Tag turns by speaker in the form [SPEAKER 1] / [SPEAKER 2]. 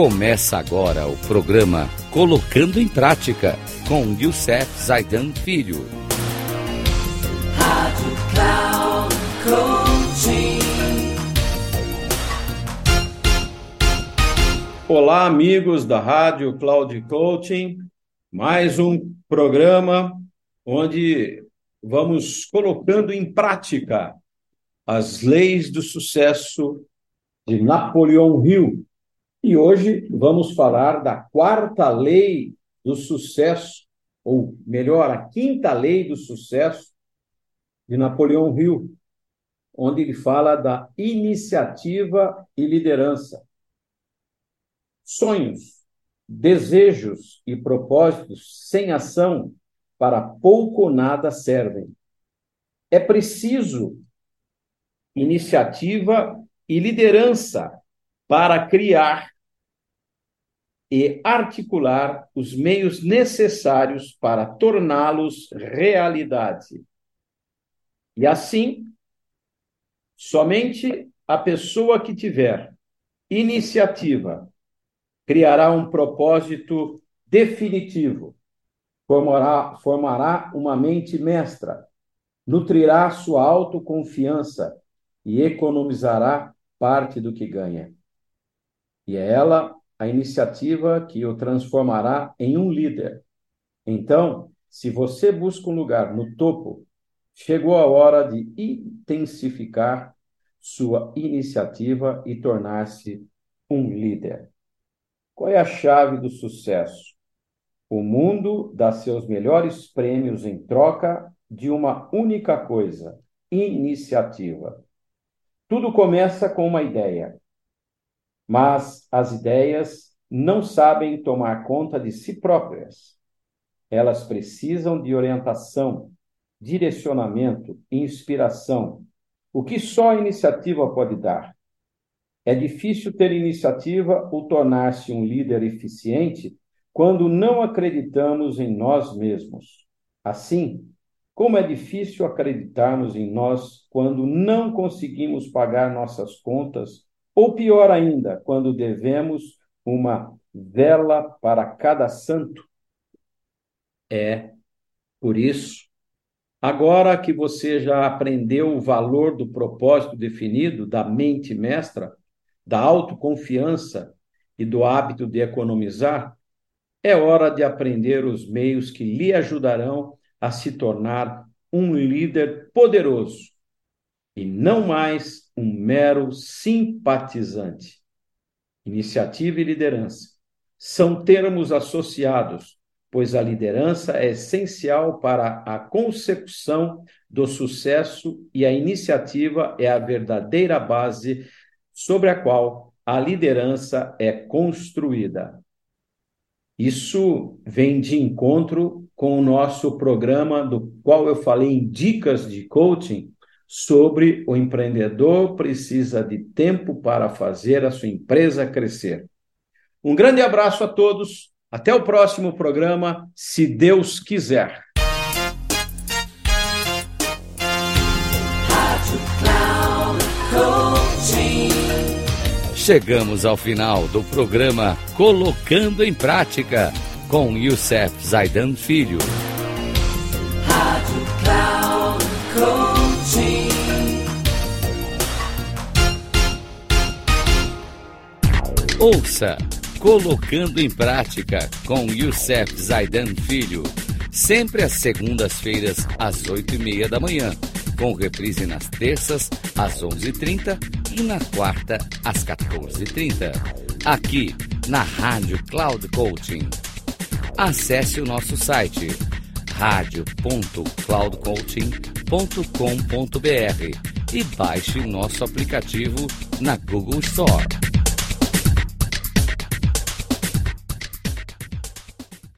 [SPEAKER 1] Começa agora o programa Colocando em Prática com Youssef Zaidan Filho. Rádio Cloud
[SPEAKER 2] Olá, amigos da Rádio Cloud Coaching. Mais um programa onde vamos colocando em prática as leis do sucesso de Napoleão Hill, e hoje vamos falar da quarta lei do sucesso, ou melhor, a quinta lei do sucesso de Napoleão Hill, onde ele fala da iniciativa e liderança. Sonhos, desejos e propósitos sem ação para pouco ou nada servem. É preciso iniciativa e liderança para criar e articular os meios necessários para torná-los realidade. E assim, somente a pessoa que tiver iniciativa criará um propósito definitivo, formará, formará uma mente mestra, nutrirá sua autoconfiança e economizará parte do que ganha. E é ela a iniciativa que o transformará em um líder. Então, se você busca um lugar no topo, chegou a hora de intensificar sua iniciativa e tornar-se um líder. Qual é a chave do sucesso? O mundo dá seus melhores prêmios em troca de uma única coisa: iniciativa. Tudo começa com uma ideia mas as ideias não sabem tomar conta de si próprias. Elas precisam de orientação, direcionamento, inspiração, o que só a iniciativa pode dar. É difícil ter iniciativa ou tornar-se um líder eficiente quando não acreditamos em nós mesmos. Assim, como é difícil acreditarmos em nós quando não conseguimos pagar nossas contas ou pior ainda, quando devemos uma vela para cada santo. É por isso, agora que você já aprendeu o valor do propósito definido, da mente mestra, da autoconfiança e do hábito de economizar, é hora de aprender os meios que lhe ajudarão a se tornar um líder poderoso e não mais um mero simpatizante. Iniciativa e liderança são termos associados, pois a liderança é essencial para a consecução do sucesso e a iniciativa é a verdadeira base sobre a qual a liderança é construída. Isso vem de encontro com o nosso programa, do qual eu falei em dicas de coaching, sobre o empreendedor precisa de tempo para fazer a sua empresa crescer. Um grande abraço a todos. Até o próximo programa, se Deus quiser.
[SPEAKER 1] Chegamos ao final do programa Colocando em Prática com Youssef Zaidan Filho. Ouça Colocando em Prática com Youssef Zaidan Filho, sempre às segundas-feiras às oito e meia da manhã, com reprise nas terças às onze e trinta. E na quarta às 14h30, aqui na Rádio Cloud Coaching. Acesse o nosso site radio.cloudcoaching.com.br e baixe nosso aplicativo na Google Store.